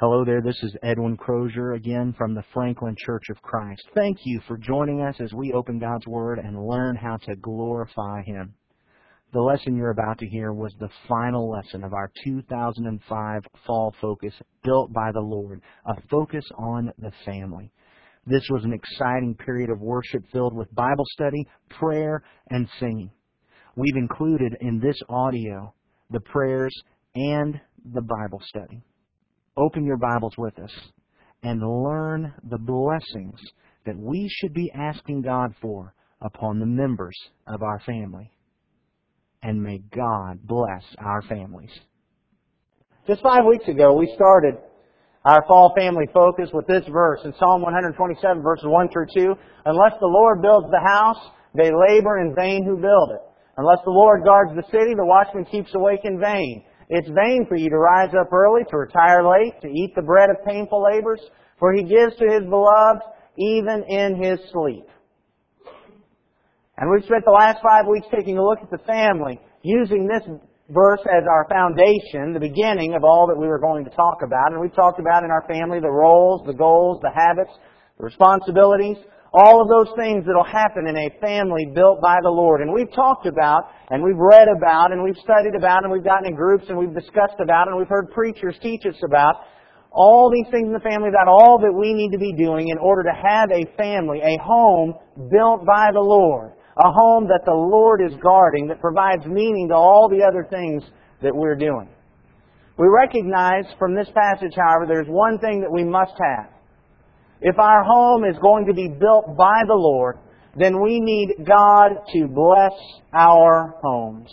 Hello there, this is Edwin Crozier again from the Franklin Church of Christ. Thank you for joining us as we open God's Word and learn how to glorify Him. The lesson you're about to hear was the final lesson of our 2005 Fall Focus, Built by the Lord, a focus on the family. This was an exciting period of worship filled with Bible study, prayer, and singing. We've included in this audio the prayers and the Bible study open your Bibles with us and learn the blessings that we should be asking God for upon the members of our family. And may God bless our families. Just five weeks ago, we started our fall family focus with this verse in Psalm 127, verses 1 through 2. Unless the Lord builds the house, they labor in vain who build it. Unless the Lord guards the city, the watchman keeps awake in vain. It's vain for you to rise up early, to retire late, to eat the bread of painful labors, for he gives to his beloved even in his sleep. And we've spent the last five weeks taking a look at the family, using this verse as our foundation, the beginning of all that we were going to talk about. And we've talked about in our family the roles, the goals, the habits, the responsibilities, all of those things that will happen in a family built by the Lord. And we've talked about, and we've read about, and we've studied about, and we've gotten in groups, and we've discussed about, and we've heard preachers teach us about all these things in the family, about all that we need to be doing in order to have a family, a home built by the Lord. A home that the Lord is guarding, that provides meaning to all the other things that we're doing. We recognize from this passage, however, there's one thing that we must have. If our home is going to be built by the Lord, then we need God to bless our homes.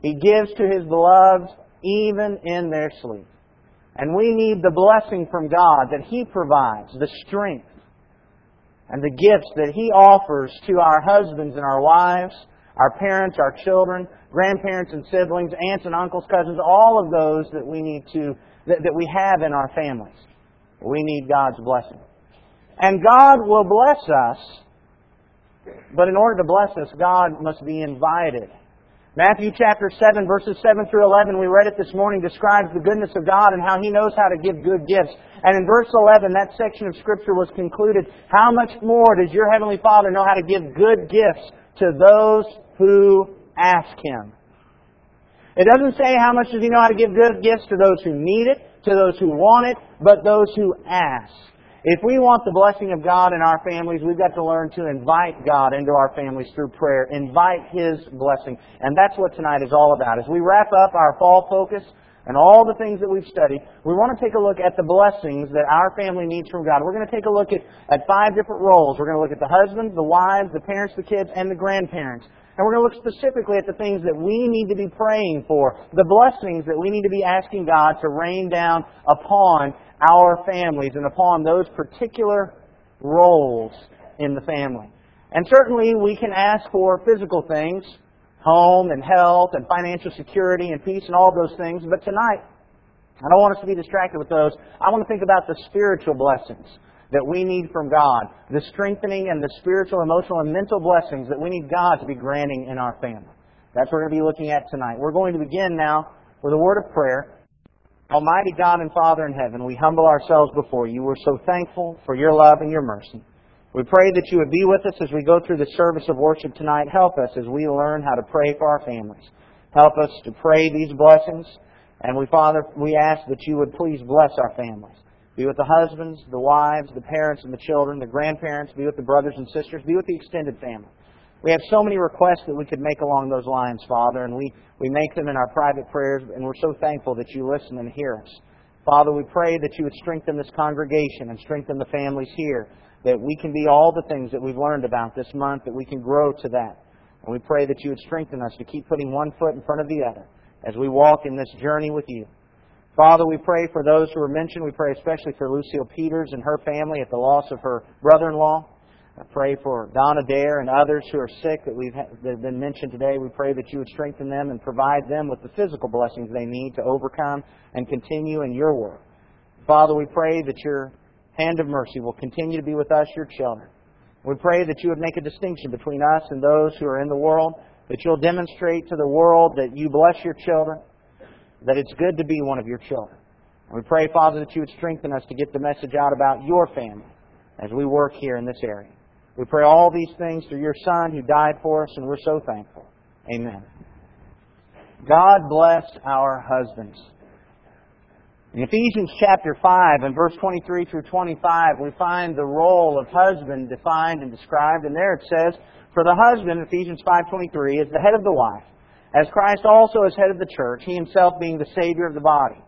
He gives to His beloved even in their sleep. And we need the blessing from God that He provides, the strength and the gifts that He offers to our husbands and our wives, our parents, our children, grandparents and siblings, aunts and uncles, cousins, all of those that we need to, that, that we have in our families. We need God's blessing. And God will bless us, but in order to bless us, God must be invited. Matthew chapter 7, verses 7 through 11, we read it this morning, describes the goodness of God and how He knows how to give good gifts. And in verse 11, that section of Scripture was concluded, How much more does your Heavenly Father know how to give good gifts to those who ask Him? It doesn't say how much does He know how to give good gifts to those who need it, to those who want it, but those who ask. If we want the blessing of God in our families, we've got to learn to invite God into our families through prayer. Invite His blessing. And that's what tonight is all about. As we wrap up our fall focus and all the things that we've studied, we want to take a look at the blessings that our family needs from God. We're going to take a look at, at five different roles. We're going to look at the husbands, the wives, the parents, the kids, and the grandparents. And we're going to look specifically at the things that we need to be praying for, the blessings that we need to be asking God to rain down upon our families and upon those particular roles in the family. And certainly we can ask for physical things, home and health and financial security and peace and all those things. But tonight, I don't want us to be distracted with those. I want to think about the spiritual blessings that we need from God, the strengthening and the spiritual, emotional, and mental blessings that we need God to be granting in our family. That's what we're going to be looking at tonight. We're going to begin now with a word of prayer. Almighty God and Father in heaven, we humble ourselves before you. We're so thankful for your love and your mercy. We pray that you would be with us as we go through the service of worship tonight. Help us as we learn how to pray for our families. Help us to pray these blessings. And we, Father, we ask that you would please bless our families. Be with the husbands, the wives, the parents and the children, the grandparents. Be with the brothers and sisters. Be with the extended family. We have so many requests that we could make along those lines, Father, and we, we make them in our private prayers, and we're so thankful that you listen and hear us. Father, we pray that you would strengthen this congregation and strengthen the families here, that we can be all the things that we've learned about this month, that we can grow to that. And we pray that you would strengthen us to keep putting one foot in front of the other as we walk in this journey with you. Father, we pray for those who are mentioned. We pray especially for Lucille Peters and her family at the loss of her brother-in-law. I pray for Donna Dare and others who are sick that we've that have been mentioned today. We pray that you would strengthen them and provide them with the physical blessings they need to overcome and continue in your work. Father, we pray that your hand of mercy will continue to be with us, your children. We pray that you would make a distinction between us and those who are in the world, that you'll demonstrate to the world that you bless your children, that it's good to be one of your children. And we pray, Father, that you would strengthen us to get the message out about your family as we work here in this area. We pray all these things through your Son who died for us, and we're so thankful. Amen. God bless our husbands. In Ephesians chapter 5 and verse 23 through 25, we find the role of husband defined and described, and there it says, For the husband, Ephesians 5.23, is the head of the wife, as Christ also is head of the church, he himself being the Savior of the body.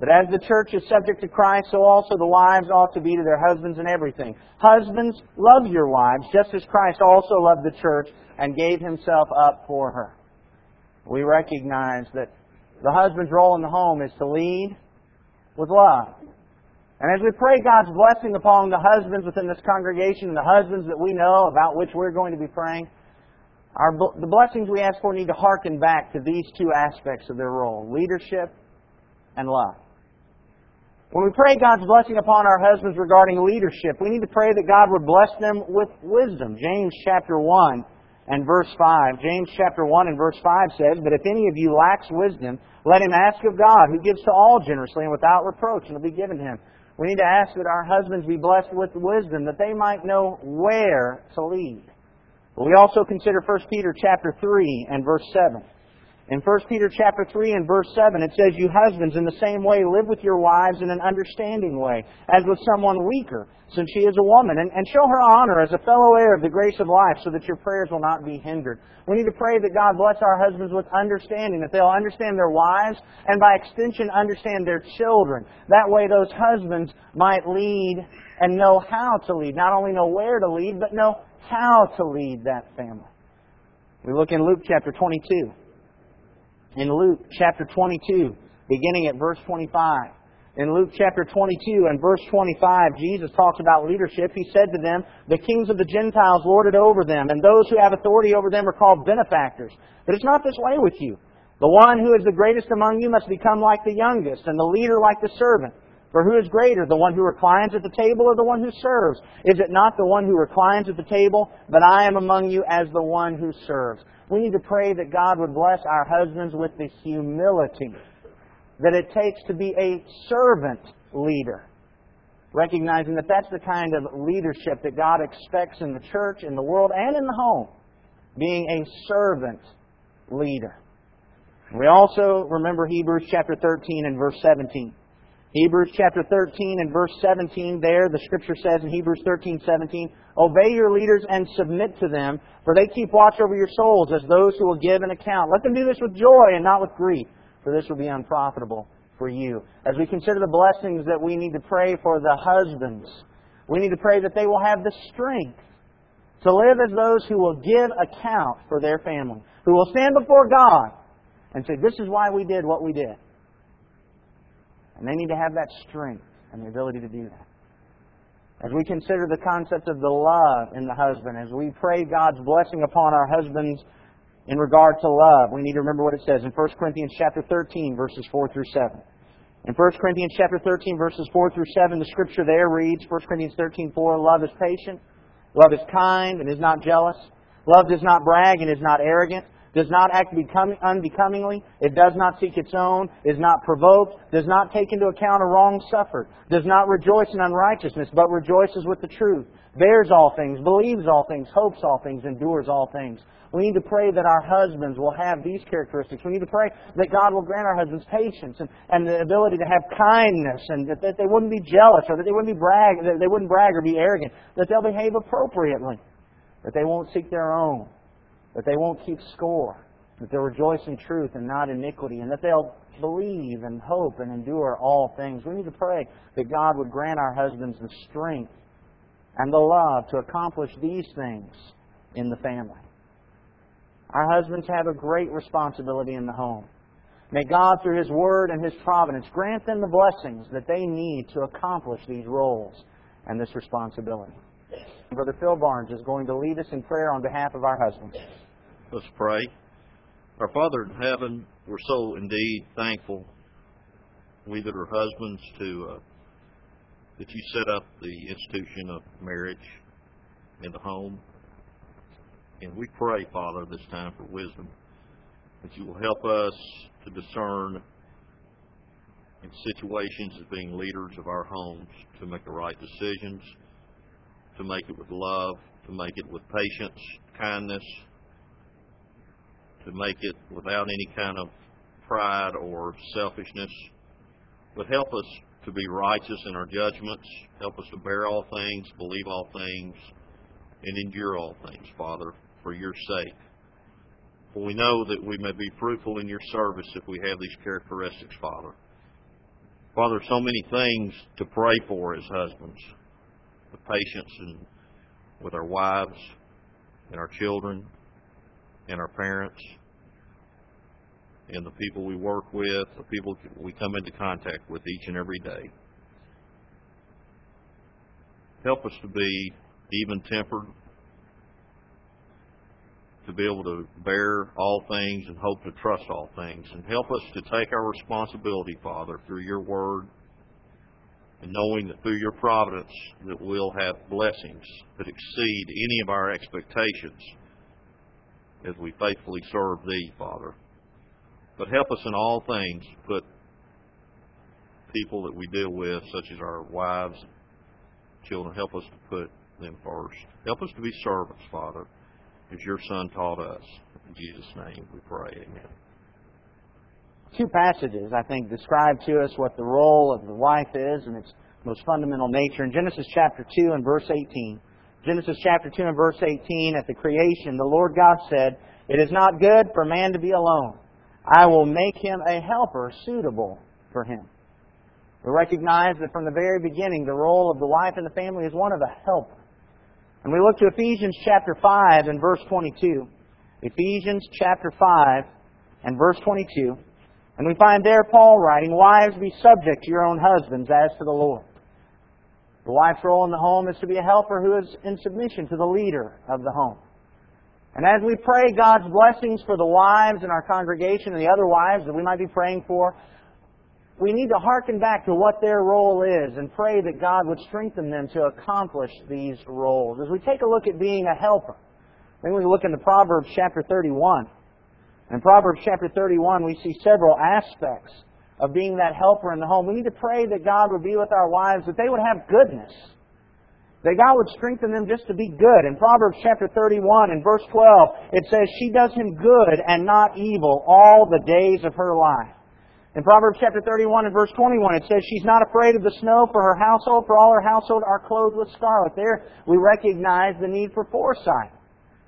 But as the church is subject to Christ, so also the wives ought to be to their husbands in everything. Husbands, love your wives, just as Christ also loved the church and gave himself up for her. We recognize that the husband's role in the home is to lead with love. And as we pray God's blessing upon the husbands within this congregation and the husbands that we know about which we're going to be praying, our, the blessings we ask for need to hearken back to these two aspects of their role leadership and love. When we pray God's blessing upon our husbands regarding leadership, we need to pray that God would bless them with wisdom. James chapter 1 and verse 5. James chapter 1 and verse 5 says, But if any of you lacks wisdom, let him ask of God, who gives to all generously and without reproach, and it'll be given to him. We need to ask that our husbands be blessed with wisdom, that they might know where to lead. But we also consider 1 Peter chapter 3 and verse 7. In 1 Peter chapter 3 and verse 7, it says, You husbands, in the same way, live with your wives in an understanding way, as with someone weaker, since she is a woman, and, and show her honor as a fellow heir of the grace of life, so that your prayers will not be hindered. We need to pray that God bless our husbands with understanding, that they'll understand their wives, and by extension, understand their children. That way, those husbands might lead and know how to lead. Not only know where to lead, but know how to lead that family. We look in Luke chapter 22 in Luke chapter 22, beginning at verse 25. In Luke chapter 22 and verse 25, Jesus talks about leadership. He said to them, The kings of the Gentiles lord it over them, and those who have authority over them are called benefactors. But it's not this way with you. The one who is the greatest among you must become like the youngest, and the leader like the servant. For who is greater, the one who reclines at the table or the one who serves? Is it not the one who reclines at the table? But I am among you as the one who serves. We need to pray that God would bless our husbands with the humility that it takes to be a servant leader. Recognizing that that's the kind of leadership that God expects in the church, in the world, and in the home. Being a servant leader. We also remember Hebrews chapter 13 and verse 17. Hebrews chapter 13 and verse 17 there, the scripture says in Hebrews 13, 17, Obey your leaders and submit to them, for they keep watch over your souls as those who will give an account. Let them do this with joy and not with grief, for this will be unprofitable for you. As we consider the blessings that we need to pray for the husbands, we need to pray that they will have the strength to live as those who will give account for their family, who will stand before God and say, This is why we did what we did. And they need to have that strength and the ability to do that. As we consider the concept of the love in the husband, as we pray God's blessing upon our husbands in regard to love, we need to remember what it says in 1 Corinthians chapter 13, verses 4 through 7. In 1 Corinthians chapter 13, verses 4 through 7, the scripture there reads, 1 Corinthians 13, 4, Love is patient, love is kind and is not jealous. Love does not brag and is not arrogant does not act becoming, unbecomingly, it does not seek its own, is not provoked, does not take into account a wrong suffered, does not rejoice in unrighteousness, but rejoices with the truth, bears all things, believes all things, hopes all things, endures all things. We need to pray that our husbands will have these characteristics. We need to pray that God will grant our husbands patience and, and the ability to have kindness and that, that they wouldn't be jealous or that they wouldn't be brag, that they wouldn't brag or be arrogant, that they'll behave appropriately, that they won't seek their own, that they won't keep score, that they'll rejoice in truth and not iniquity, and that they'll believe and hope and endure all things. We need to pray that God would grant our husbands the strength and the love to accomplish these things in the family. Our husbands have a great responsibility in the home. May God, through His Word and His providence, grant them the blessings that they need to accomplish these roles and this responsibility. Brother Phil Barnes is going to lead us in prayer on behalf of our husbands. Let's pray. Our Father in heaven, we're so indeed thankful, we that are husbands, to uh, that you set up the institution of marriage in the home. And we pray, Father, this time for wisdom, that you will help us to discern in situations as being leaders of our homes to make the right decisions, to make it with love, to make it with patience, kindness, to make it without any kind of pride or selfishness. But help us to be righteous in our judgments. Help us to bear all things, believe all things, and endure all things, Father, for your sake. For we know that we may be fruitful in your service if we have these characteristics, Father. Father, so many things to pray for as husbands. The patience and with our wives and our children and our parents and the people we work with, the people we come into contact with each and every day. Help us to be even tempered, to be able to bear all things and hope to trust all things. And help us to take our responsibility, Father, through your word and knowing that through your providence that we'll have blessings that exceed any of our expectations as we faithfully serve thee, Father. But help us in all things put people that we deal with, such as our wives, children, help us to put them first. Help us to be servants, Father, as your Son taught us. In Jesus' name we pray. Amen. Two passages, I think, describe to us what the role of the wife is and its most fundamental nature. In Genesis chapter 2 and verse 18, Genesis chapter 2 and verse 18, at the creation, the Lord God said, It is not good for man to be alone. I will make him a helper suitable for him. We recognize that from the very beginning, the role of the wife in the family is one of a helper. And we look to Ephesians chapter 5 and verse 22. Ephesians chapter 5 and verse 22. And we find there Paul writing, Wives, be subject to your own husbands as to the Lord. The wife's role in the home is to be a helper who is in submission to the leader of the home. And as we pray God's blessings for the wives in our congregation and the other wives that we might be praying for, we need to hearken back to what their role is and pray that God would strengthen them to accomplish these roles. As we take a look at being a helper, then we look into Proverbs chapter 31. In Proverbs chapter 31, we see several aspects of being that helper in the home. We need to pray that God would be with our wives, that they would have goodness that God would strengthen them just to be good. In Proverbs chapter 31 and verse 12, it says, She does him good and not evil all the days of her life. In Proverbs chapter 31 and verse 21, it says, She's not afraid of the snow for her household, for all her household are clothed with scarlet. There we recognize the need for foresight.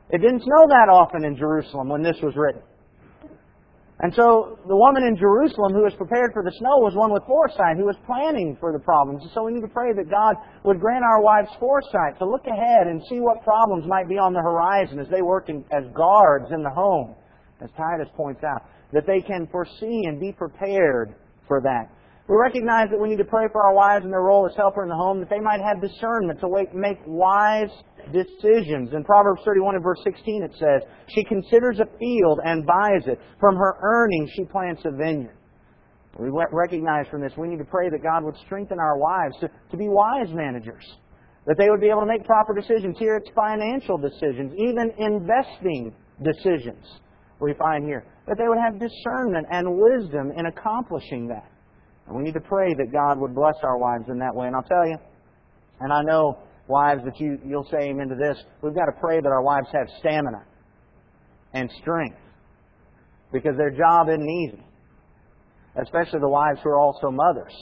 It didn't snow that often in Jerusalem when this was written. And so the woman in Jerusalem who was prepared for the snow was one with foresight, who was planning for the problems. And so we need to pray that God would grant our wives foresight to look ahead and see what problems might be on the horizon as they work in, as guards in the home, as Titus points out, that they can foresee and be prepared for that. We recognize that we need to pray for our wives and their role as helper in the home, that they might have discernment to make wise decisions. In Proverbs 31 and verse 16 it says, She considers a field and buys it. From her earnings she plants a vineyard. We recognize from this we need to pray that God would strengthen our wives to, to be wise managers. That they would be able to make proper decisions. Here it's financial decisions, even investing decisions we find here. That they would have discernment and wisdom in accomplishing that. And we need to pray that God would bless our wives in that way. And I'll tell you, and I know, wives, that you, you'll say amen to this, we've got to pray that our wives have stamina and strength. Because their job isn't easy. Especially the wives who are also mothers.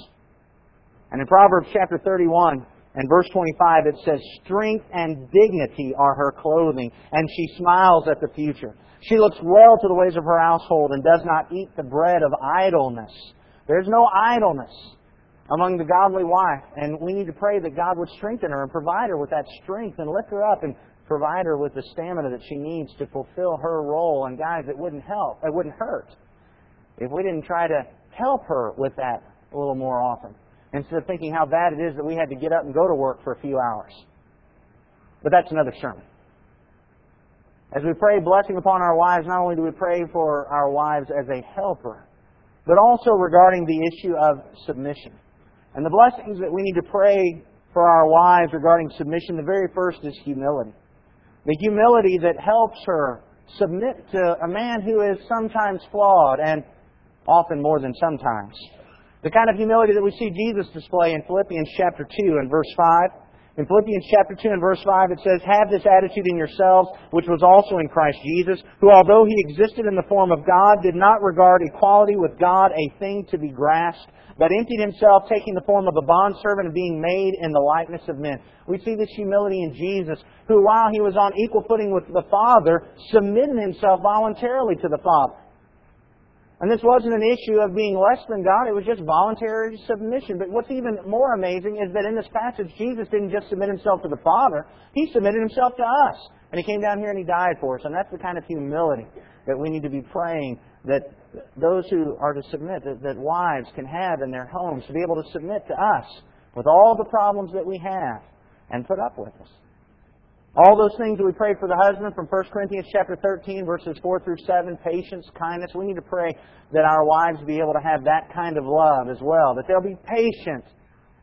And in Proverbs chapter 31 and verse 25 it says, Strength and dignity are her clothing, and she smiles at the future. She looks well to the ways of her household and does not eat the bread of idleness. There's no idleness among the godly wife. And we need to pray that God would strengthen her and provide her with that strength and lift her up and provide her with the stamina that she needs to fulfill her role. And guys, it wouldn't help. It wouldn't hurt if we didn't try to help her with that a little more often. Instead of thinking how bad it is that we had to get up and go to work for a few hours. But that's another sermon. As we pray blessing upon our wives, not only do we pray for our wives as a helper, but also regarding the issue of submission. And the blessings that we need to pray for our wives regarding submission, the very first is humility. The humility that helps her submit to a man who is sometimes flawed and often more than sometimes. The kind of humility that we see Jesus display in Philippians chapter 2 and verse 5. In Philippians chapter 2 and verse 5 it says, Have this attitude in yourselves, which was also in Christ Jesus, who although he existed in the form of God, did not regard equality with God a thing to be grasped, but emptied himself, taking the form of a bondservant and being made in the likeness of men. We see this humility in Jesus, who while he was on equal footing with the Father, submitted himself voluntarily to the Father. And this wasn't an issue of being less than God, it was just voluntary submission. But what's even more amazing is that in this passage, Jesus didn't just submit himself to the Father, he submitted himself to us. And he came down here and he died for us. And that's the kind of humility that we need to be praying that those who are to submit, that, wives can have in their homes, to be able to submit to us with all the problems that we have and put up with us. All those things that we pray for the husband from 1 Corinthians chapter 13, verses 4 through 7, patience, kindness, we need to pray that our wives be able to have that kind of love as well, that they'll be patient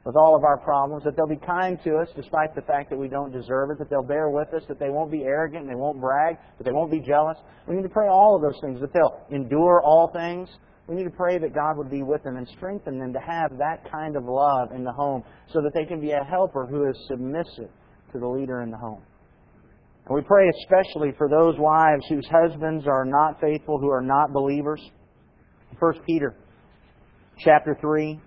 with all of our problems, that they'll be kind to us despite the fact that we don't deserve it, that they'll bear with us, that they won't be arrogant and they won't brag, that they won't be jealous. We need to pray all of those things, that they'll endure all things. We need to pray that God would be with them and strengthen them to have that kind of love in the home so that they can be a helper who is submissive to the leader in the home. And we pray especially for those wives whose husbands are not faithful, who are not believers. 1 Peter chapter 3.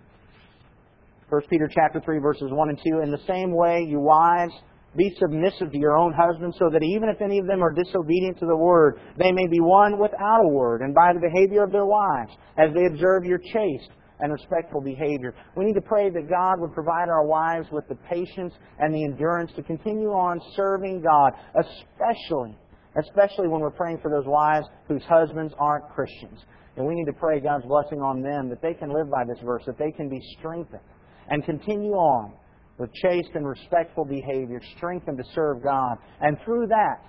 1 Peter chapter 3 verses 1 and 2. In the same way, you wives, be submissive to your own husbands, so that even if any of them are disobedient to the word, they may be won without a word, and by the behavior of their wives, as they observe your chaste and respectful behavior. We need to pray that God would provide our wives with the patience and the endurance to continue on serving God, especially, especially when we're praying for those wives whose husbands aren't Christians. And we need to pray God's blessing on them that they can live by this verse, that they can be strengthened and continue on with chaste and respectful behavior, strengthened to serve God. And through that,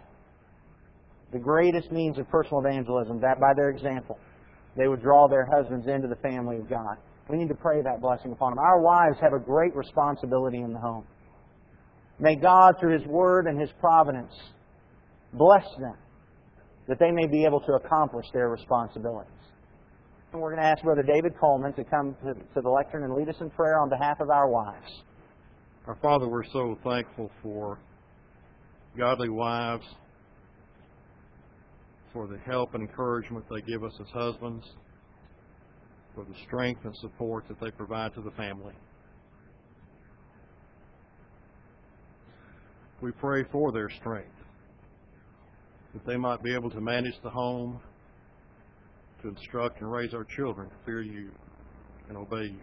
the greatest means of personal evangelism, that by their example, they would draw their husbands into the family of God. We need to pray that blessing upon them. Our wives have a great responsibility in the home. May God, through His Word and His providence, bless them that they may be able to accomplish their responsibilities. And we're going to ask Brother David Coleman to come to, to the lectern and lead us in prayer on behalf of our wives. Our Father, we're so thankful for godly wives for the help and encouragement they give us as husbands, for the strength and support that they provide to the family. We pray for their strength, that they might be able to manage the home, to instruct and raise our children to fear you and obey you.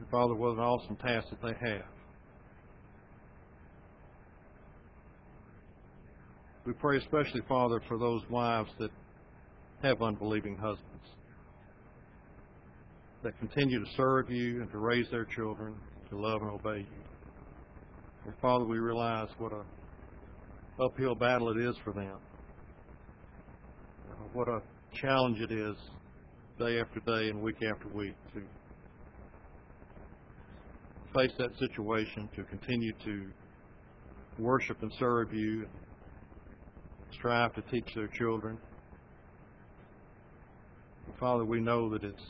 And Father, what an awesome task that they have. We pray especially, Father, for those wives that have unbelieving husbands, that continue to serve you and to raise their children to love and obey you. And Father, we realize what a uphill battle it is for them. What a challenge it is day after day and week after week to face that situation, to continue to worship and serve you strive to teach their children. Father, we know that it's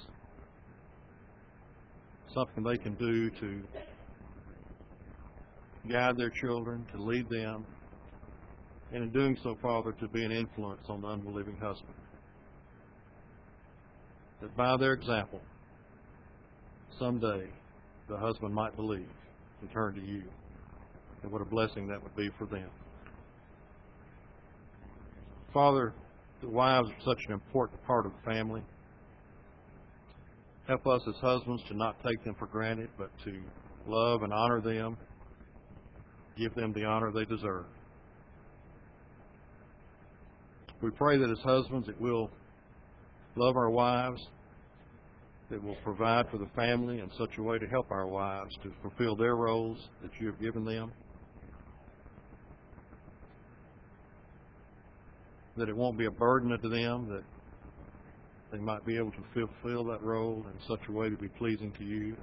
something they can do to guide their children, to lead them, and in doing so, Father, to be an influence on the unbelieving husband. That by their example, someday the husband might believe and turn to you. And what a blessing that would be for them. Father, the wives are such an important part of the family. Help us as husbands to not take them for granted, but to love and honor them, give them the honor they deserve. We pray that as husbands that we'll love our wives, that we'll provide for the family in such a way to help our wives to fulfill their roles that you have given them. that it won't be a burden to them, that they might be able to fulfill that role in such a way to be pleasing to you,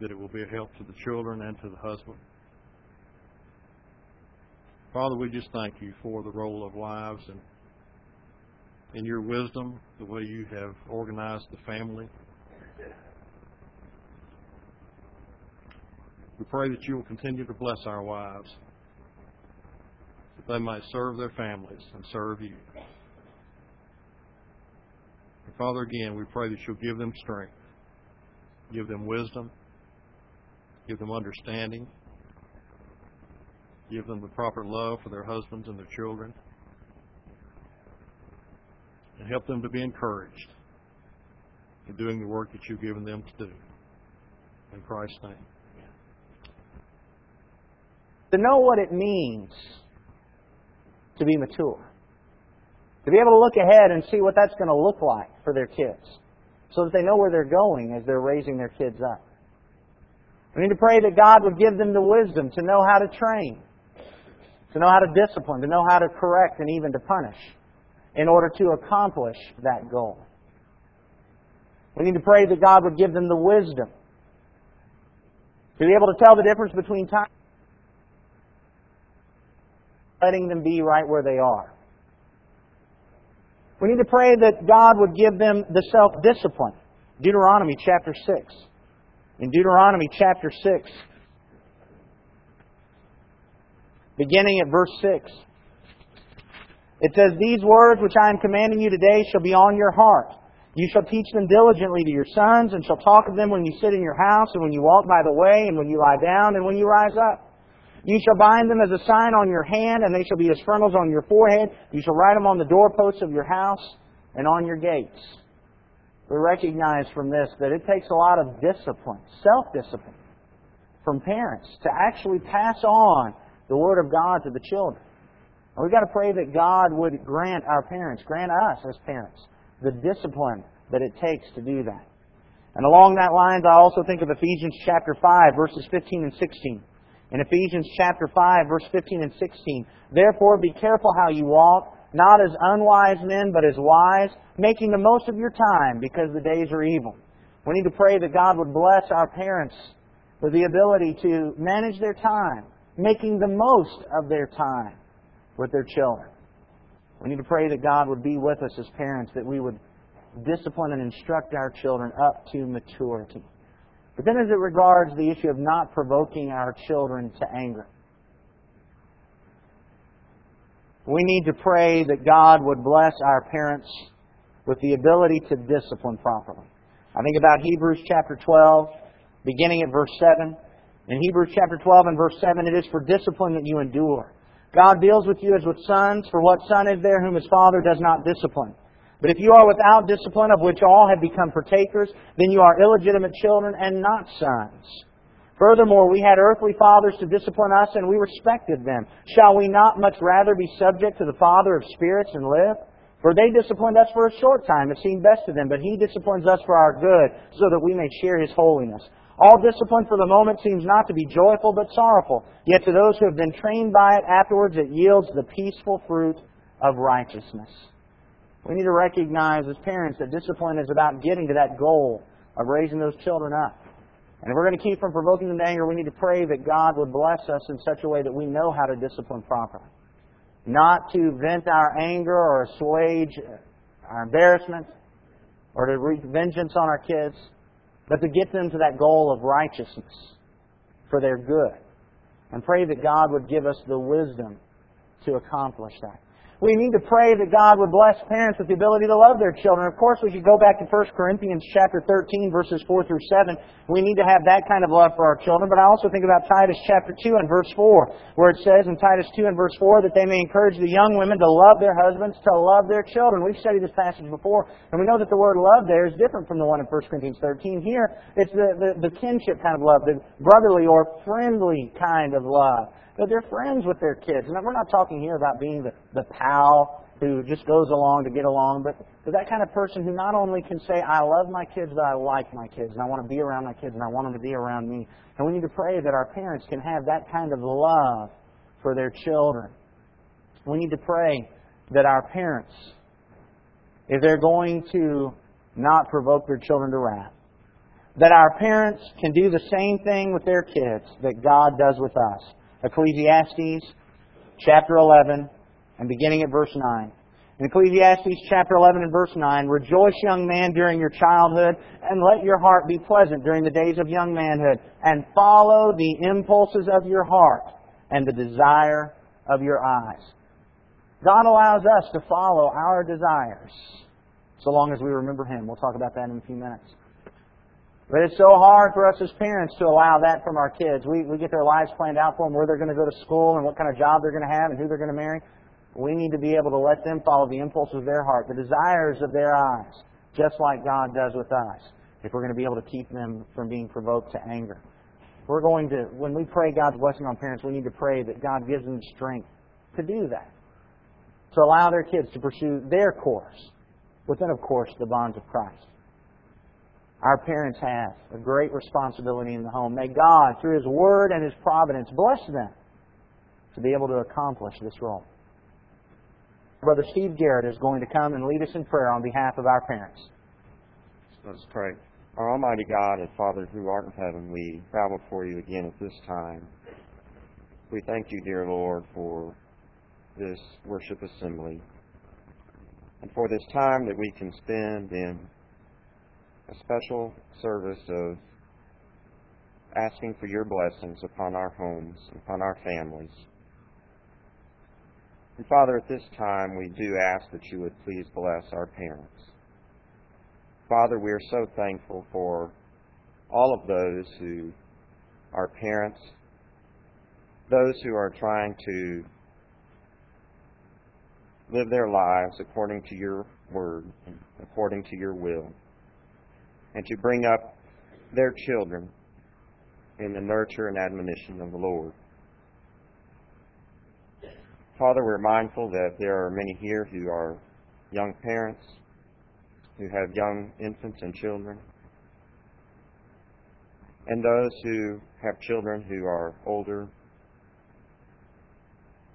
that it will be a help to the children and to the husband. Father, we just thank you for the role of wives and in your wisdom, the way you have organized the family. We pray that you will continue to bless our wives, that they might serve their families and serve you. And Father, again, we pray that you'll give them strength, give them wisdom, give them understanding, give them the proper love for their husbands and their children, and help them to be encouraged in doing the work that you've given them to do. In Christ's name. To know what it means to be mature. To be able to look ahead and see what that's going to look like for their kids. So that they know where they're going as they're raising their kids up. We need to pray that God would give them the wisdom to know how to train, to know how to discipline, to know how to correct, and even to punish in order to accomplish that goal. We need to pray that God would give them the wisdom to be able to tell the difference between time letting them be right where they are. We need to pray that God would give them the self discipline. Deuteronomy chapter 6. In Deuteronomy chapter 6, beginning at verse 6, it says, These words which I am commanding you today shall be on your heart. You shall teach them diligently to your sons, and shall talk of them when you sit in your house, and when you walk by the way, and when you lie down, and when you rise up. You shall bind them as a sign on your hand, and they shall be as frontals on your forehead. You shall write them on the doorposts of your house and on your gates. We recognize from this that it takes a lot of discipline, self-discipline, from parents to actually pass on the Word of God to the children. And we've got to pray that God would grant our parents, grant us as parents, the discipline that it takes to do that. And along that lines, I also think of Ephesians chapter 5, verses 15 and 16. In Ephesians chapter 5, verse 15 and 16, Therefore be careful how you walk, not as unwise men, but as wise, making the most of your time, because the days are evil. We need to pray that God would bless our parents with the ability to manage their time, making the most of their time with their children. We need to pray that God would be with us as parents, that we would discipline and instruct our children up to maturity. But then as it regards the issue of not provoking our children to anger, we need to pray that God would bless our parents with the ability to discipline properly. I think about Hebrews chapter 12, beginning at verse 7. In Hebrews chapter 12 and verse 7, it is for discipline that you endure. God deals with you as with sons, for what son is there whom his father does not discipline? But if you are without discipline, of which all have become partakers, then you are illegitimate children and not sons. Furthermore, we had earthly fathers to discipline us, and we respected them. Shall we not much rather be subject to the Father of spirits and live? For they disciplined us for a short time, it seemed best to them, but He disciplines us for our good, so that we may share His holiness. All discipline for the moment seems not to be joyful, but sorrowful. Yet to those who have been trained by it, afterwards it yields the peaceful fruit of righteousness. We need to recognize as parents that discipline is about getting to that goal of raising those children up. And if we're going to keep from provoking them to anger, we need to pray that God would bless us in such a way that we know how to discipline properly. Not to vent our anger or assuage our embarrassment or to wreak vengeance on our kids, but to get them to that goal of righteousness for their good. And pray that God would give us the wisdom to accomplish that. We need to pray that God would bless parents with the ability to love their children. Of course, we could go back to 1 Corinthians chapter 13, verses 4 through 7. We need to have that kind of love for our children. But I also think about Titus chapter 2 and verse 4, where it says in Titus 2 and verse 4 that they may encourage the young women to love their husbands, to love their children. We've studied this passage before, and we know that the word love there is different from the one in 1 Corinthians 13. Here, it's the, the, the kinship kind of love, the brotherly or friendly kind of love but they're friends with their kids. And we're not talking here about being the, the pal who just goes along to get along, but that kind of person who not only can say, I love my kids, but I like my kids, and I want to be around my kids, and I want them to be around me. And we need to pray that our parents can have that kind of love for their children. We need to pray that our parents, if they're going to not provoke their children to wrath, that our parents can do the same thing with their kids that God does with us. Ecclesiastes chapter 11 and beginning at verse 9. In Ecclesiastes chapter 11 and verse 9, Rejoice, young man, during your childhood, and let your heart be pleasant during the days of young manhood, and follow the impulses of your heart and the desire of your eyes. God allows us to follow our desires, so long as we remember Him. We'll talk about that in a few minutes. But it's so hard for us as parents to allow that from our kids. We, we get their lives planned out for them, where they're going to go to school and what kind of job they're going to have and who they're going to marry. We need to be able to let them follow the impulses of their heart, the desires of their eyes, just like God does with us, if we're going to be able to keep them from being provoked to anger. We're going to, when we pray God's blessing on parents, we need to pray that God gives them strength to do that. To allow their kids to pursue their course, within, of course, the bonds of Christ. Our parents have a great responsibility in the home. May God, through His Word and His providence, bless them to be able to accomplish this role. Brother Steve Garrett is going to come and lead us in prayer on behalf of our parents. Let's pray. Our Almighty God and Father who art in heaven, we bow before you again at this time. We thank you, dear Lord, for this worship assembly and for this time that we can spend in a special service of asking for your blessings upon our homes, upon our families. And Father, at this time, we do ask that you would please bless our parents. Father, we are so thankful for all of those who are parents, those who are trying to live their lives according to your word, according to your will, and to bring up their children in the nurture and admonition of the Lord. Father, we're mindful that there are many here who are young parents, who have young infants and children, and those who have children who are older,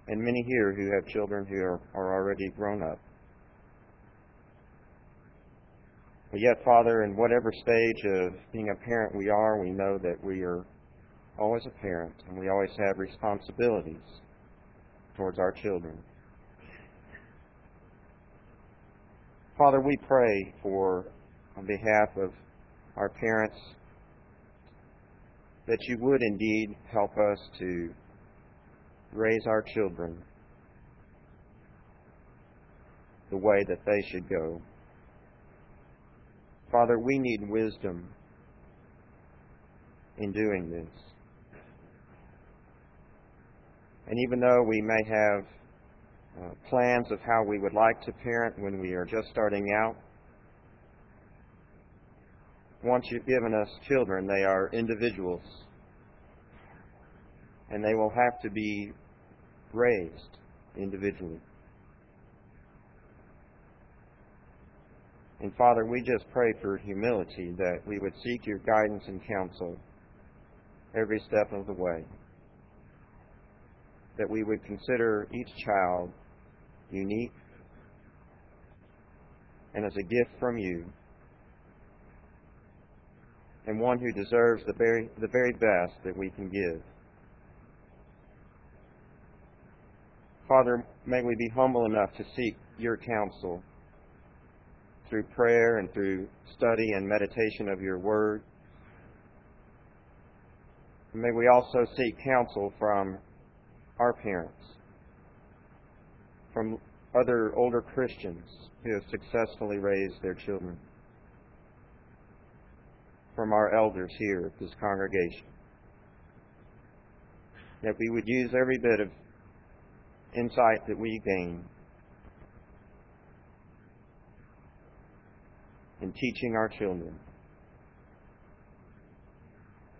and many here who have children who are, are already grown up. But yet, Father, in whatever stage of being a parent we are, we know that we are always a parent and we always have responsibilities towards our children. Father, we pray for, on behalf of our parents, that you would indeed help us to raise our children the way that they should go. Father, we need wisdom in doing this. And even though we may have uh, plans of how we would like to parent when we are just starting out, once you've given us children, they are individuals. And they will have to be raised individually. And Father, we just pray for humility that we would seek your guidance and counsel every step of the way that we would consider each child unique and as a gift from you, and one who deserves the very, the very best that we can give. Father, may we be humble enough to seek your counsel through prayer and through study and meditation of your word. May we also seek counsel from our parents, from other older Christians who have successfully raised their children, from our elders here at this congregation. That we would use every bit of insight that we gain in teaching our children.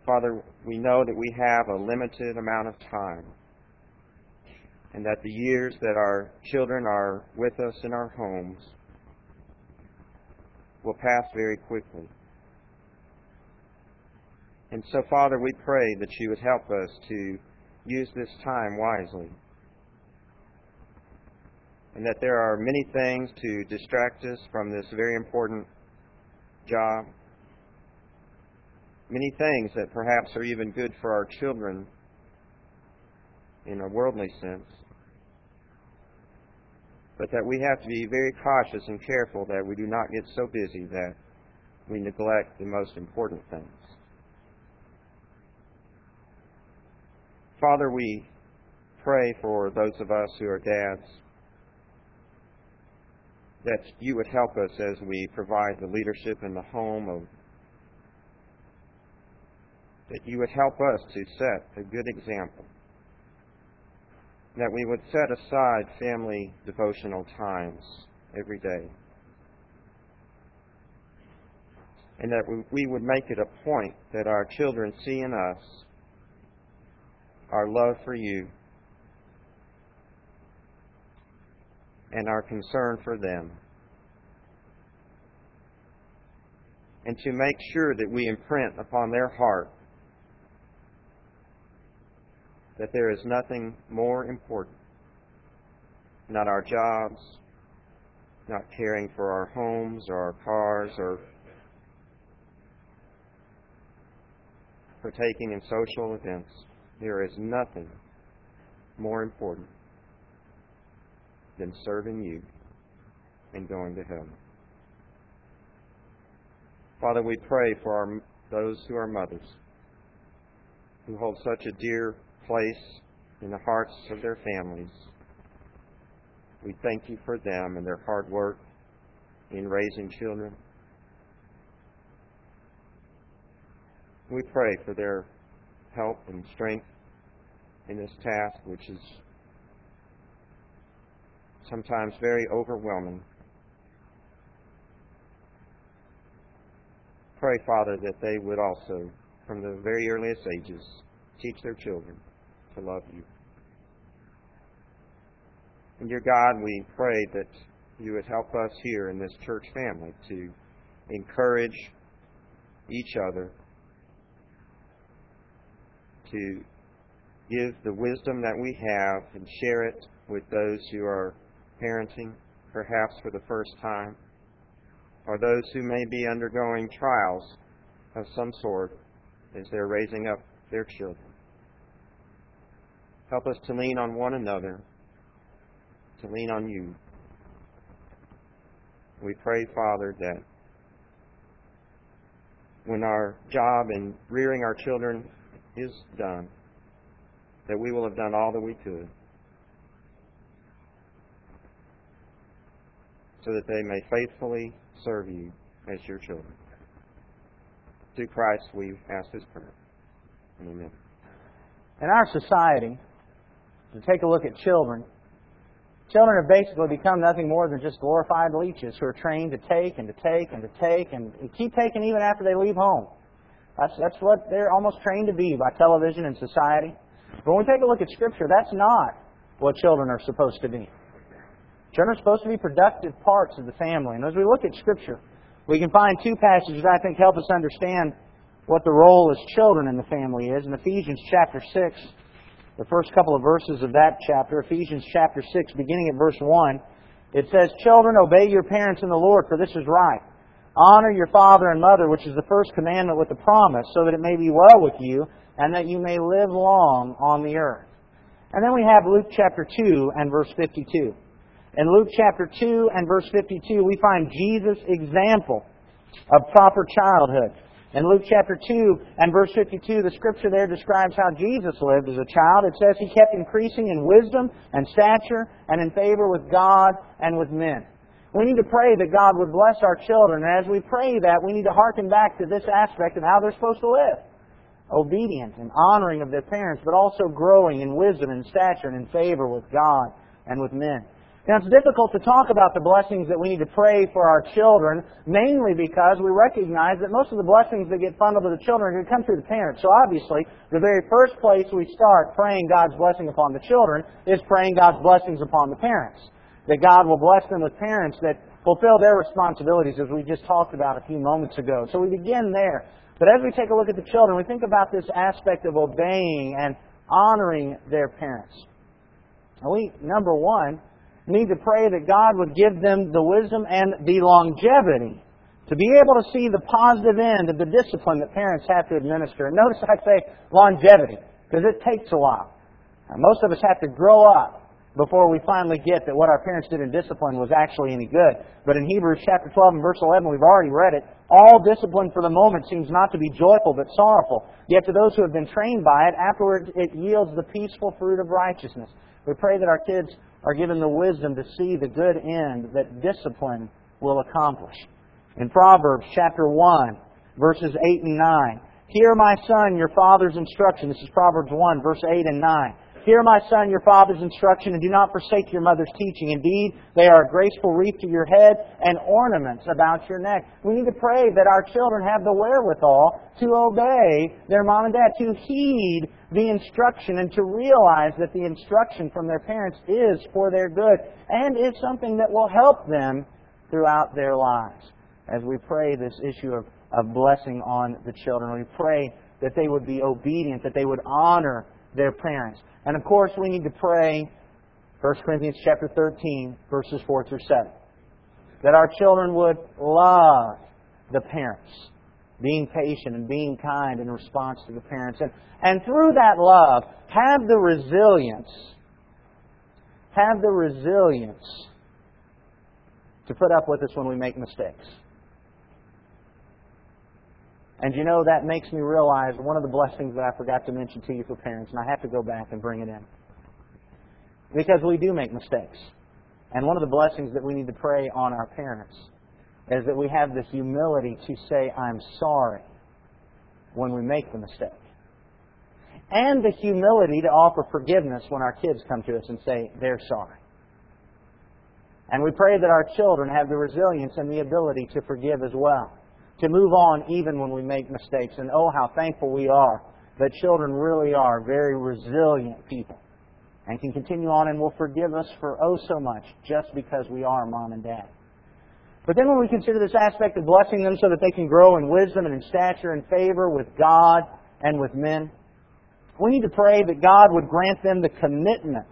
Father, we know that we have a limited amount of time and that the years that our children are with us in our homes will pass very quickly. And so, Father, we pray that you would help us to use this time wisely. And that there are many things to distract us from this very important job. Many things that perhaps are even good for our children in a worldly sense. but that we have to be very cautious and careful that we do not get so busy that we neglect the most important things. Father, we pray for those of us who are dads that you would help us as we provide the leadership in the home of that you would help us to set a good example that we would set aside family devotional times every day. And that we would make it a point that our children see in us our love for you and our concern for them. And to make sure that we imprint upon their heart that there is nothing more important. Not our jobs, not caring for our homes or our cars or partaking in social events. There is nothing more important than serving you and going to heaven. Father, we pray for our, those who are mothers, who hold such a dear place in the hearts of their families. We thank you for them and their hard work in raising children. We pray for their help and strength in this task, which is sometimes very overwhelming. Pray, Father, that they would also, from the very earliest ages, teach their children to love you. And dear God, we pray that you would help us here in this church family to encourage each other, to give the wisdom that we have and share it with those who are parenting, perhaps for the first time, or those who may be undergoing trials of some sort as they're raising up their children. Help us to lean on one another, to lean on you. We pray, Father, that when our job in rearing our children is done, that we will have done all that we could so that they may faithfully serve you as your children. Through Christ we ask this prayer. Amen. In our society, to take a look at children, children have basically become nothing more than just glorified leeches who are trained to take and to take and to take and keep taking even after they leave home. That's, that's what they're almost trained to be by television and society. But when we take a look at Scripture, that's not what children are supposed to be. Children are supposed to be productive parts of the family. And as we look at Scripture, we can find two passages that I think help us understand what the role as children in the family is. In Ephesians chapter 6, the first couple of verses of that chapter, Ephesians chapter 6, beginning at verse 1, it says, Children, obey your parents in the Lord, for this is right. Honor your father and mother, which is the first commandment with the promise, so that it may be well with you, and that you may live long on the earth. And then we have Luke chapter 2 and verse 52. In Luke chapter 2 and verse 52, we find Jesus' example of proper childhood. In Luke chapter 2 and verse 52, the scripture there describes how Jesus lived as a child. It says he kept increasing in wisdom and stature and in favor with God and with men. We need to pray that God would bless our children. And as we pray that, we need to hearken back to this aspect of how they're supposed to live. Obedient and honoring of their parents, but also growing in wisdom and stature and in favor with God and with men. Now, it's difficult to talk about the blessings that we need to pray for our children, mainly because we recognize that most of the blessings that get funneled to the children are going to come through the parents. So obviously, the very first place we start praying God's blessing upon the children is praying God's blessings upon the parents. That God will bless them with parents that fulfill their responsibilities, as we just talked about a few moments ago. So we begin there. But as we take a look at the children, we think about this aspect of obeying and honoring their parents. We, number one, need to pray that God would give them the wisdom and the longevity to be able to see the positive end of the discipline that parents have to administer. And notice I say longevity, because it takes a while. most of us have to grow up before we finally get that what our parents did in discipline was actually any good. But in Hebrews chapter 12 and verse 11, we've already read it. All discipline for the moment seems not to be joyful but sorrowful. Yet to those who have been trained by it, afterwards it yields the peaceful fruit of righteousness. We pray that our kids are given the wisdom to see the good end that discipline will accomplish. In Proverbs chapter 1, verses 8 and 9, Hear, my son, your father's instruction. This is Proverbs 1, verse 8 and 9. Hear, my son, your father's instruction, and do not forsake your mother's teaching. Indeed, they are a graceful wreath to your head and ornaments about your neck. We need to pray that our children have the wherewithal to obey their mom and dad, to heed the instruction, and to realize that the instruction from their parents is for their good and is something that will help them throughout their lives. As we pray this issue of of blessing on the children. We pray that they would be obedient, that they would honor their parents. And of course, we need to pray 1 Corinthians chapter 13, verses 4 through 7. That our children would love the parents, being patient and being kind in response to the parents. And, and through that love, have the resilience, have the resilience to put up with us when we make mistakes. And you know, that makes me realize one of the blessings that I forgot to mention to you for parents, and I have to go back and bring it in. Because we do make mistakes. And one of the blessings that we need to pray on our parents is that we have this humility to say, I'm sorry, when we make the mistake. And the humility to offer forgiveness when our kids come to us and say, they're sorry. And we pray that our children have the resilience and the ability to forgive as well to move on even when we make mistakes. And oh, how thankful we are that children really are very resilient people and can continue on and will forgive us for oh so much just because we are mom and dad. But then when we consider this aspect of blessing them so that they can grow in wisdom and in stature and favor with God and with men, we need to pray that God would grant them the commitment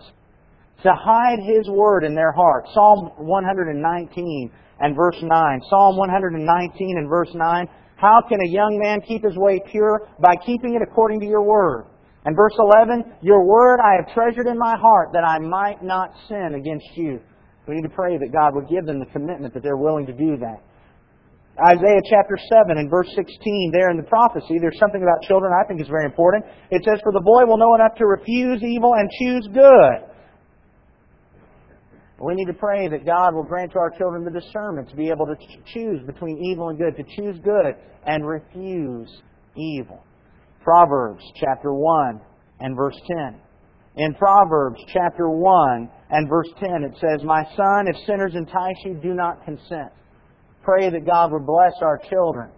to hide His Word in their heart. Psalm 119 and verse 9. Psalm 119 and verse 9. How can a young man keep his way pure? By keeping it according to your word. And verse 11, Your word I have treasured in my heart that I might not sin against you. We need to pray that God would give them the commitment that they're willing to do that. Isaiah chapter 7 and verse 16, there in the prophecy, there's something about children I think is very important. It says, For the boy will know enough to refuse evil and choose good. We need to pray that God will grant to our children the discernment to be able to choose between evil and good, to choose good and refuse evil. Proverbs chapter 1 and verse 10. In Proverbs chapter 1 and verse 10, it says, My son, if sinners entice you, do not consent. Pray that God would bless our children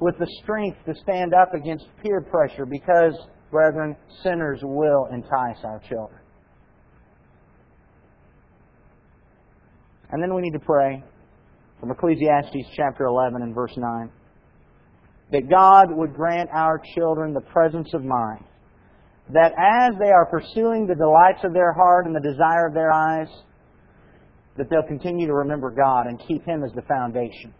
with the strength to stand up against peer pressure because, brethren, sinners will entice our children. And then we need to pray from Ecclesiastes chapter 11 and verse 9 that God would grant our children the presence of mind that as they are pursuing the delights of their heart and the desire of their eyes, that they'll continue to remember God and keep Him as the foundation.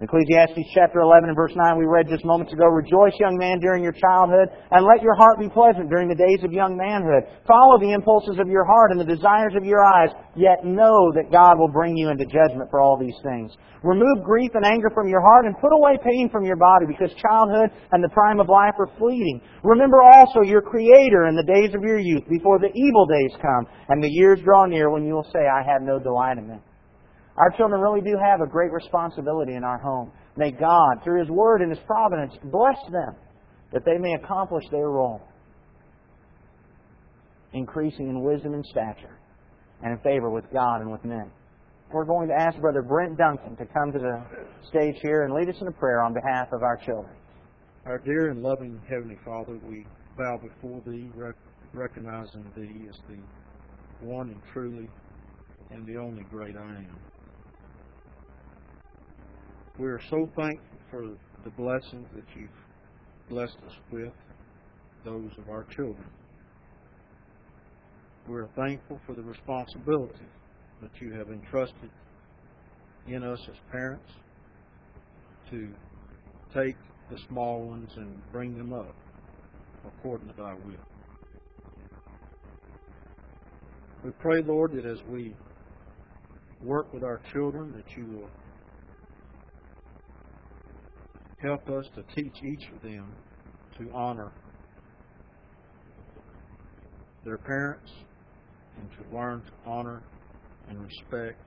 Ecclesiastes chapter 11 and verse 9 we read just moments ago, Rejoice, young man, during your childhood, and let your heart be pleasant during the days of young manhood. Follow the impulses of your heart and the desires of your eyes, yet know that God will bring you into judgment for all these things. Remove grief and anger from your heart and put away pain from your body, because childhood and the prime of life are fleeting. Remember also your Creator in the days of your youth, before the evil days come, and the years draw near when you will say, I have no delight in them. Our children really do have a great responsibility in our home. May God, through His Word and His providence, bless them that they may accomplish their role, increasing in wisdom and stature and in favor with God and with men. We're going to ask Brother Brent Duncan to come to the stage here and lead us in a prayer on behalf of our children. Our dear and loving Heavenly Father, we bow before Thee, recognizing Thee as the one and truly and the only great I am. We are so thankful for the blessings that you've blessed us with, those of our children. We're thankful for the responsibility that you have entrusted in us as parents to take the small ones and bring them up according to thy will. We pray, Lord, that as we work with our children, that you will help us to teach each of them to honor their parents and to learn to honor and respect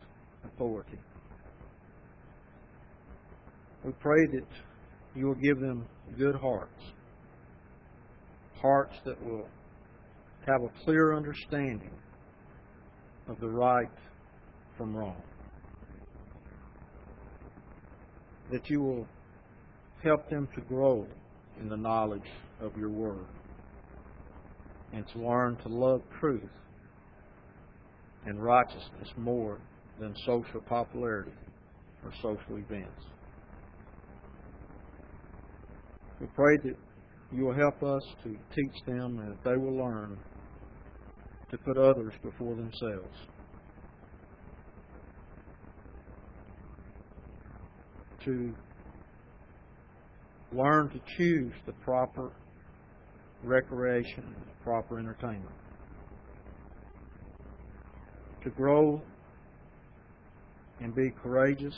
authority. We pray that you will give them good hearts, hearts that will have a clear understanding of the right from wrong. That you will help them to grow in the knowledge of your word and to learn to love truth and righteousness more than social popularity or social events. We pray that you will help us to teach them and that they will learn to put others before themselves. To learn to choose the proper recreation, the proper entertainment. To grow and be courageous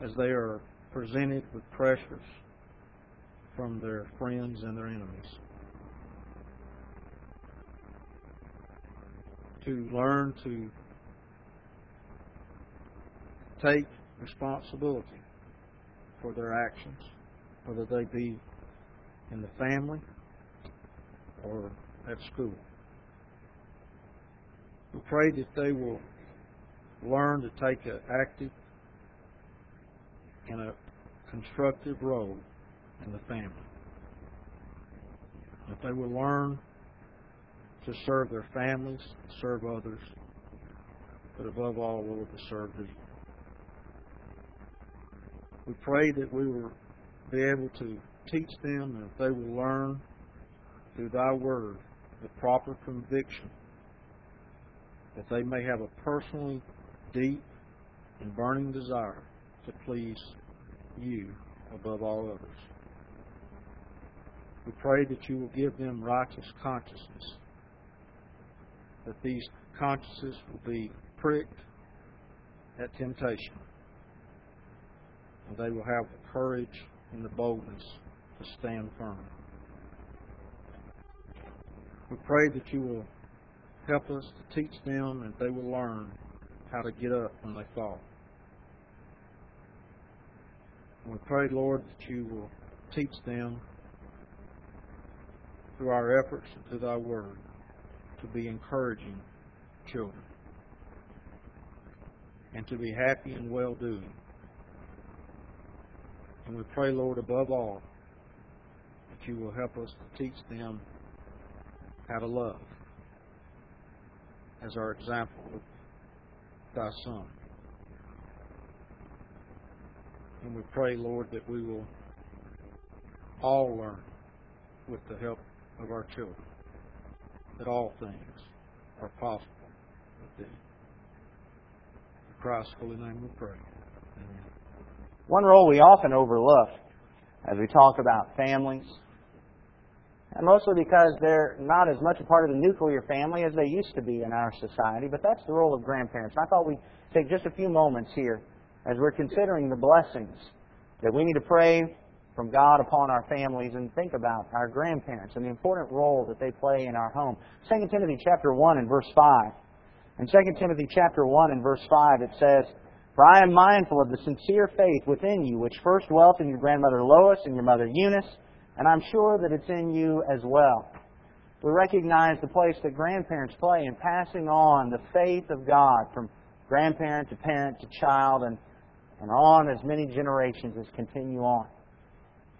as they are presented with pressures from their friends and their enemies. To learn to take responsibility for their actions, whether they be in the family or at school. We pray that they will learn to take an active and a constructive role in the family. That they will learn to serve their families, serve others, but above all, Lord, to serve thee. We pray that we will be able to teach them and that they will learn through thy word the proper conviction that they may have a personally deep and burning desire to please you above all others. We pray that you will give them righteous consciousness, that these consciences will be pricked at temptation, and they will have the courage and the boldness to stand firm. We pray that you will help us to teach them and they will learn how to get up when they fall. We pray, Lord, that you will teach them through our efforts and through thy word to be encouraging children and to be happy and well doing. And we pray, Lord, above all, that you will help us to teach them how to love as our example of thy Son. And we pray, Lord, that we will all learn with the help of our children that all things are possible with thee. In Christ's holy name we pray. Amen. One role we often overlook as we talk about families, and mostly because they're not as much a part of the nuclear family as they used to be in our society, but that's the role of grandparents. And I thought we'd take just a few moments here as we're considering the blessings that we need to pray from God upon our families and think about our grandparents and the important role that they play in our home. 2 Timothy chapter 1 and verse 5. In 2 Timothy chapter 1 and verse 5 it says, For I am mindful of the sincere faith within you, which first dwelt in your grandmother Lois and your mother Eunice, and I'm sure that it's in you as well. We recognize the place that grandparents play in passing on the faith of God from grandparent to parent to child and, and on as many generations as continue on.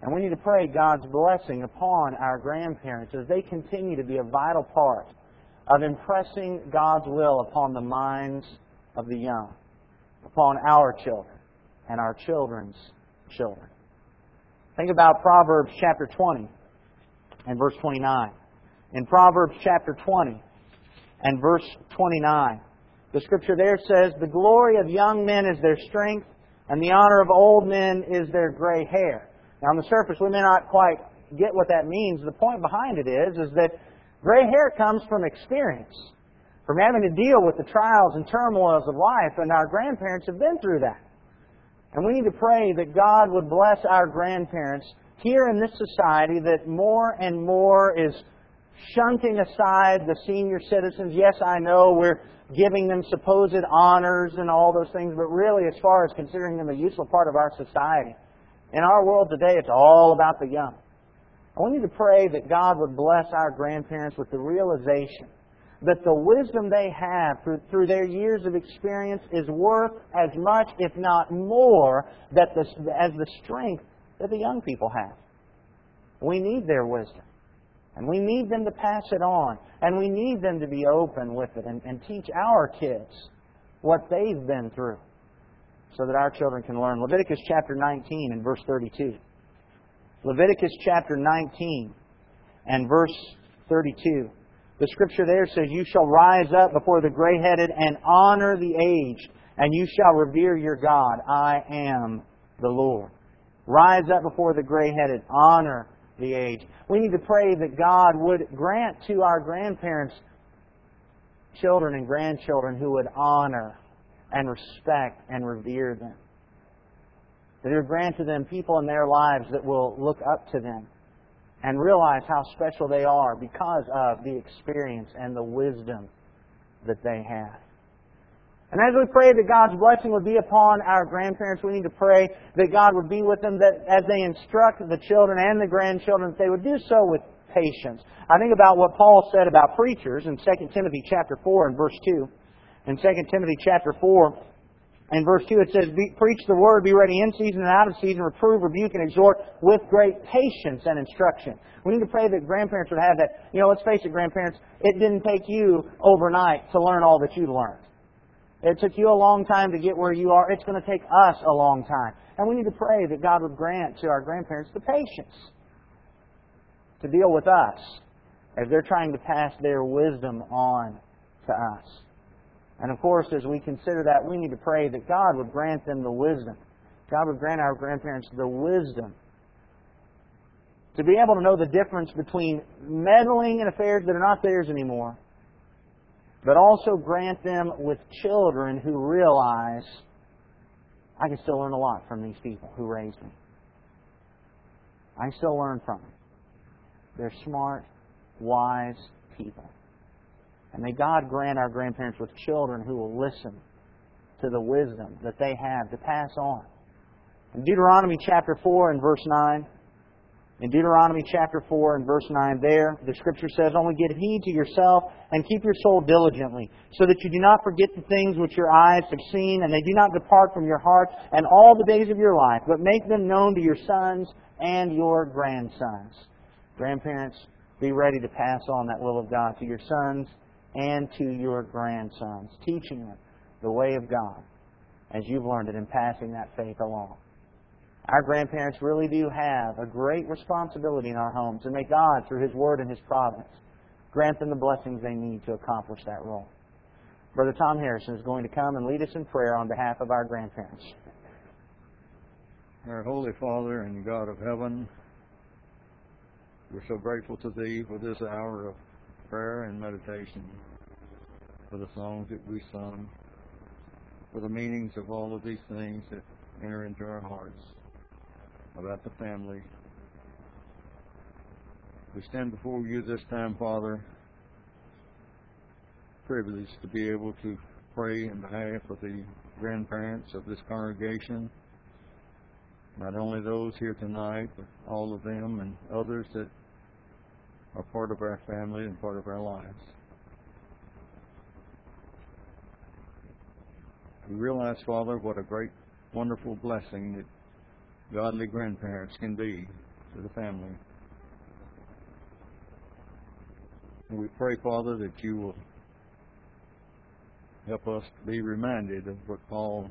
And we need to pray God's blessing upon our grandparents as they continue to be a vital part of impressing God's will upon the minds of the young, upon our children and our children's children. Think about Proverbs chapter 20 and verse 29. In Proverbs chapter 20 and verse 29, the scripture there says, The glory of young men is their strength, and the honor of old men is their gray hair. Now, on the surface, we may not quite get what that means. The point behind it is, is that gray hair comes from experience. From having to deal with the trials and turmoils of life, and our grandparents have been through that. And we need to pray that God would bless our grandparents here in this society that more and more is shunting aside the senior citizens. Yes, I know we're giving them supposed honors and all those things, but really, as far as considering them a useful part of our society, in our world today, it's all about the young. I want you to pray that God would bless our grandparents with the realization that the wisdom they have through, their years of experience is worth as much, if not more, that the, as the strength that the young people have. We need their wisdom. And we need them to pass it on. And we need them to be open with it and, and teach our kids what they've been through so that our children can learn. Leviticus chapter 19 and verse 32. Leviticus chapter 19 and verse 32. The scripture there says, You shall rise up before the gray headed and honor the aged, and you shall revere your God. I am the Lord. Rise up before the gray headed, honor the aged. We need to pray that God would grant to our grandparents children and grandchildren who would honor and respect and revere them. That He would grant to them people in their lives that will look up to them and realize how special they are because of the experience and the wisdom that they have. And as we pray that God's blessing would be upon our grandparents, we need to pray that God would be with them, that as they instruct the children and the grandchildren, that they would do so with patience. I think about what Paul said about preachers in 2 Timothy chapter 4 and verse 2. In 2 Timothy chapter 4 and verse 2 it says, Preach the word, be ready in season and out of season, reprove, rebuke, and exhort with great patience and instruction. We need to pray that grandparents would have that. You know, let's face it, grandparents, it didn't take you overnight to learn all that you learned. It took you a long time to get where you are. It's going to take us a long time. And we need to pray that God would grant to our grandparents the patience to deal with us as they're trying to pass their wisdom on to us. And of course, as we consider that, we need to pray that God would grant them the wisdom. God would grant our grandparents the wisdom to be able to know the difference between meddling in affairs that are not theirs anymore but also grant them with children who realize I can still learn a lot from these people who raised me. I still learn from them. They're smart, wise people. And may God grant our grandparents with children who will listen to the wisdom that they have to pass on. In Deuteronomy chapter 4 and verse 9, in Deuteronomy chapter 4 and verse 9 there, the scripture says, Only give heed to yourself and keep your soul diligently, so that you do not forget the things which your eyes have seen, and they do not depart from your heart and all the days of your life, but make them known to your sons and your grandsons. Grandparents, be ready to pass on that will of God to your sons and to your grandsons, teaching them the way of God as you've learned it and passing that faith along. Our grandparents really do have a great responsibility in our homes, and may God, through His Word and His providence, grant them the blessings they need to accomplish that role. Brother Tom Harrison is going to come and lead us in prayer on behalf of our grandparents. Our Holy Father and God of heaven, we're so grateful to Thee for this hour of prayer and meditation, for the songs that we sung, for the meanings of all of these things that enter into our hearts about the family. We stand before you this time, Father, privileged to be able to pray in behalf of the grandparents of this congregation, not only those here tonight, but all of them and others that are part of our family and part of our lives. We realize, Father, what a great, wonderful blessing that godly grandparents can be to the family. And we pray, Father, that you will help us be reminded of what Paul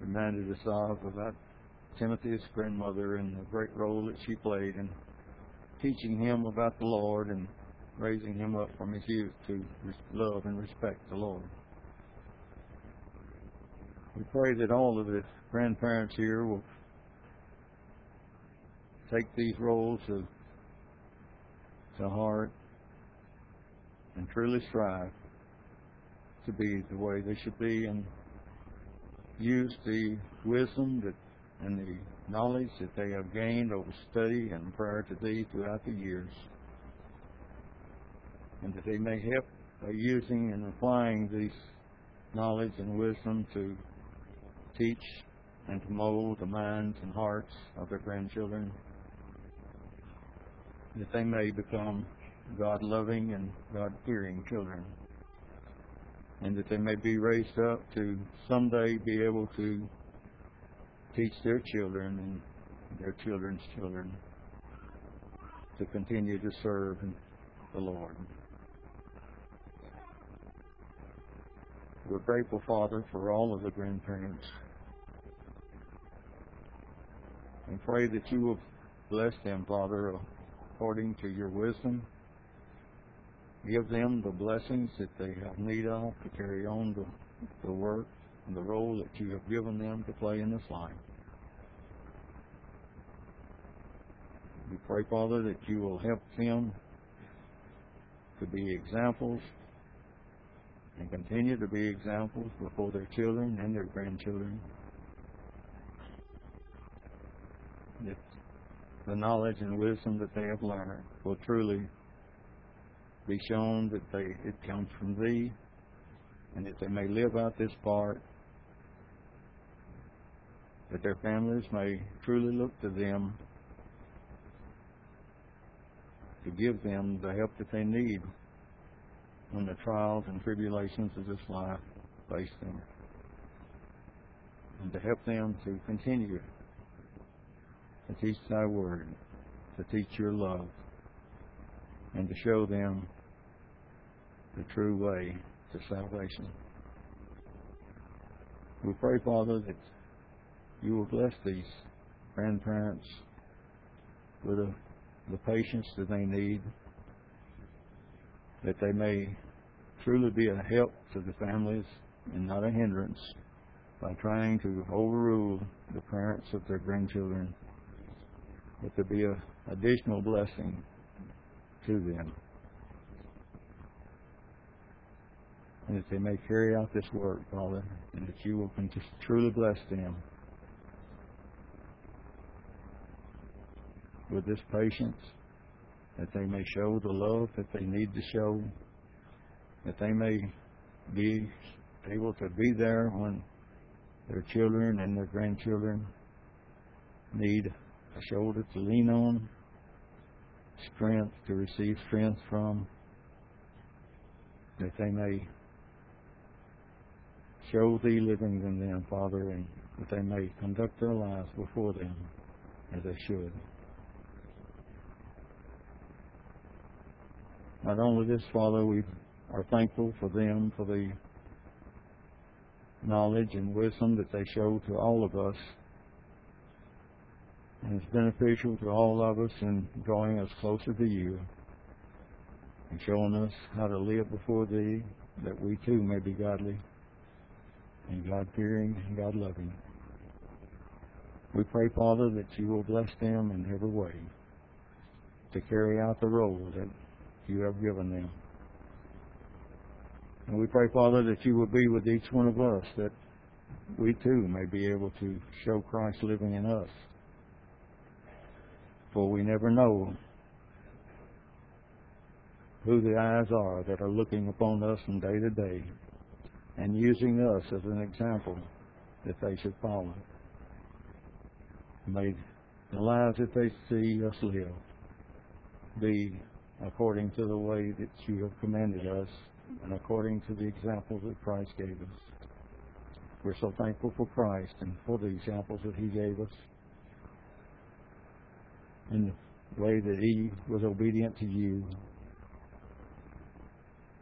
reminded us of about Timothy's grandmother and the great role that she played in teaching him about the Lord and raising him up from his youth to love and respect the Lord. We pray that all of the grandparents here will take these roles to, to heart and truly strive to be the way they should be and use the wisdom that and the knowledge that they have gained over study and prayer to thee throughout the years. And that they may help by using and applying this knowledge and wisdom to teach and to mold the minds and hearts of their grandchildren. That they may become God loving and God fearing children. And that they may be raised up to someday be able to teach their children and their children's children to continue to serve the Lord. We're grateful, Father, for all of the grandparents. And pray that you will bless them, Father, according to your wisdom. Give them the blessings that they have need of to carry on the, the work and the role that you have given them to play in this life. We pray, Father, that you will help them to be examples and continue to be examples before their children and their grandchildren. That the knowledge and wisdom that they have learned will truly be shown that they it comes from thee and that they may live out this part that their families may truly look to them to give them the help that they need when the trials and tribulations of this life face them. And to help them to continue to teach thy word, to teach your love, and to show them the true way to salvation. We pray, Father, that you will bless these grandparents with a, the patience that they need, that they may truly be a help to the families and not a hindrance by trying to overrule the parents of their grandchildren, but to be an additional blessing to them. And that they may carry out this work, Father, and that you will truly bless them with this patience, that they may show the love that they need to show, that they may be able to be there when their children and their grandchildren need a shoulder to lean on, strength to receive strength from, that they may show thee living in them, Father, and that they may conduct their lives before them as they should. Not only this, Father, we are thankful for them, for the knowledge and wisdom that they show to all of us. And it's beneficial to all of us in drawing us closer to you and showing us how to live before Thee, that we too may be godly and God fearing and God loving. We pray, Father, that you will bless them in every way to carry out the role that you have given them. And we pray, Father, that you will be with each one of us, that we too may be able to show Christ living in us. For we never know who the eyes are that are looking upon us from day to day and using us as an example that they should follow. May the lives that they see us live be according to the way that you have commanded us and according to the examples that Christ gave us. We're so thankful for Christ and for the examples that He gave us and the way that He was obedient to you,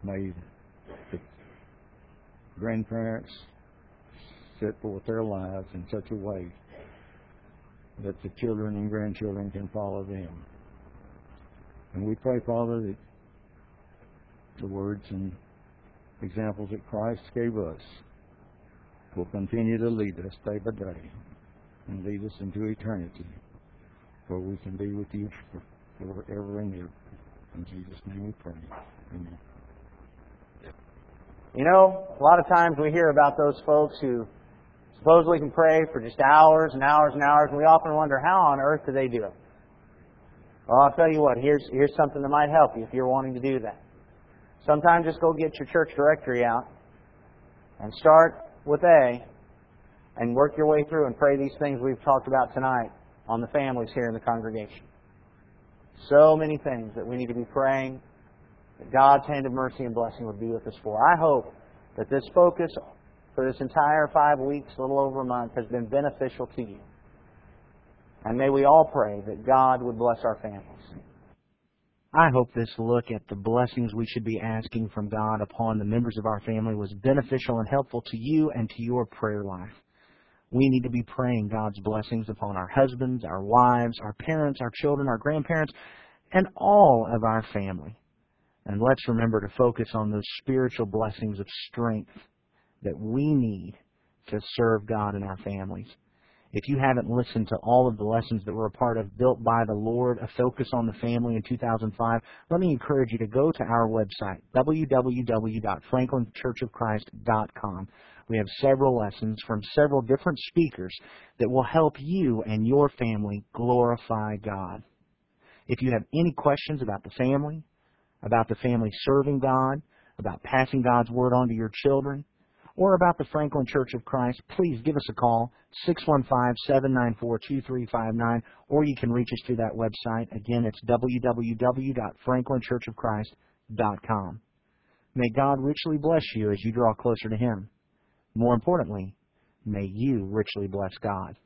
made the grandparents set forth their lives in such a way that the children and grandchildren can follow them. And we pray, Father, that the words and examples that Christ gave us will continue to lead us day by day and lead us into eternity where we can be with you forever and ever. In Jesus' name we pray. Amen. You know, a lot of times we hear about those folks who supposedly can pray for just hours and hours and hours, and we often wonder how on earth do they do it? Well, I'll tell you what, here's, here's something that might help you if you're wanting to do that. Sometimes just go get your church directory out and start with A and work your way through and pray these things we've talked about tonight on the families here in the congregation. So many things that we need to be praying that God's hand of mercy and blessing would be with us for. I hope that this focus for this entire five weeks, a little over a month, has been beneficial to you. And may we all pray that God would bless our families. I hope this look at the blessings we should be asking from God upon the members of our family was beneficial and helpful to you and to your prayer life. We need to be praying God's blessings upon our husbands, our wives, our parents, our children, our grandparents, and all of our family. And let's remember to focus on those spiritual blessings of strength that we need to serve God in our families. If you haven't listened to all of the lessons that were a part of Built by the Lord, a focus on the family in 2005, let me encourage you to go to our website, www.franklinchurchofchrist.com. We have several lessons from several different speakers that will help you and your family glorify God. If you have any questions about the family, about the family serving God, about passing God's Word on to your children, or about the Franklin Church of Christ, please give us a call, 615-794-2359, or you can reach us through that website. Again, it's www.franklinchurchofchrist.com. May God richly bless you as you draw closer to Him. More importantly, may you richly bless God.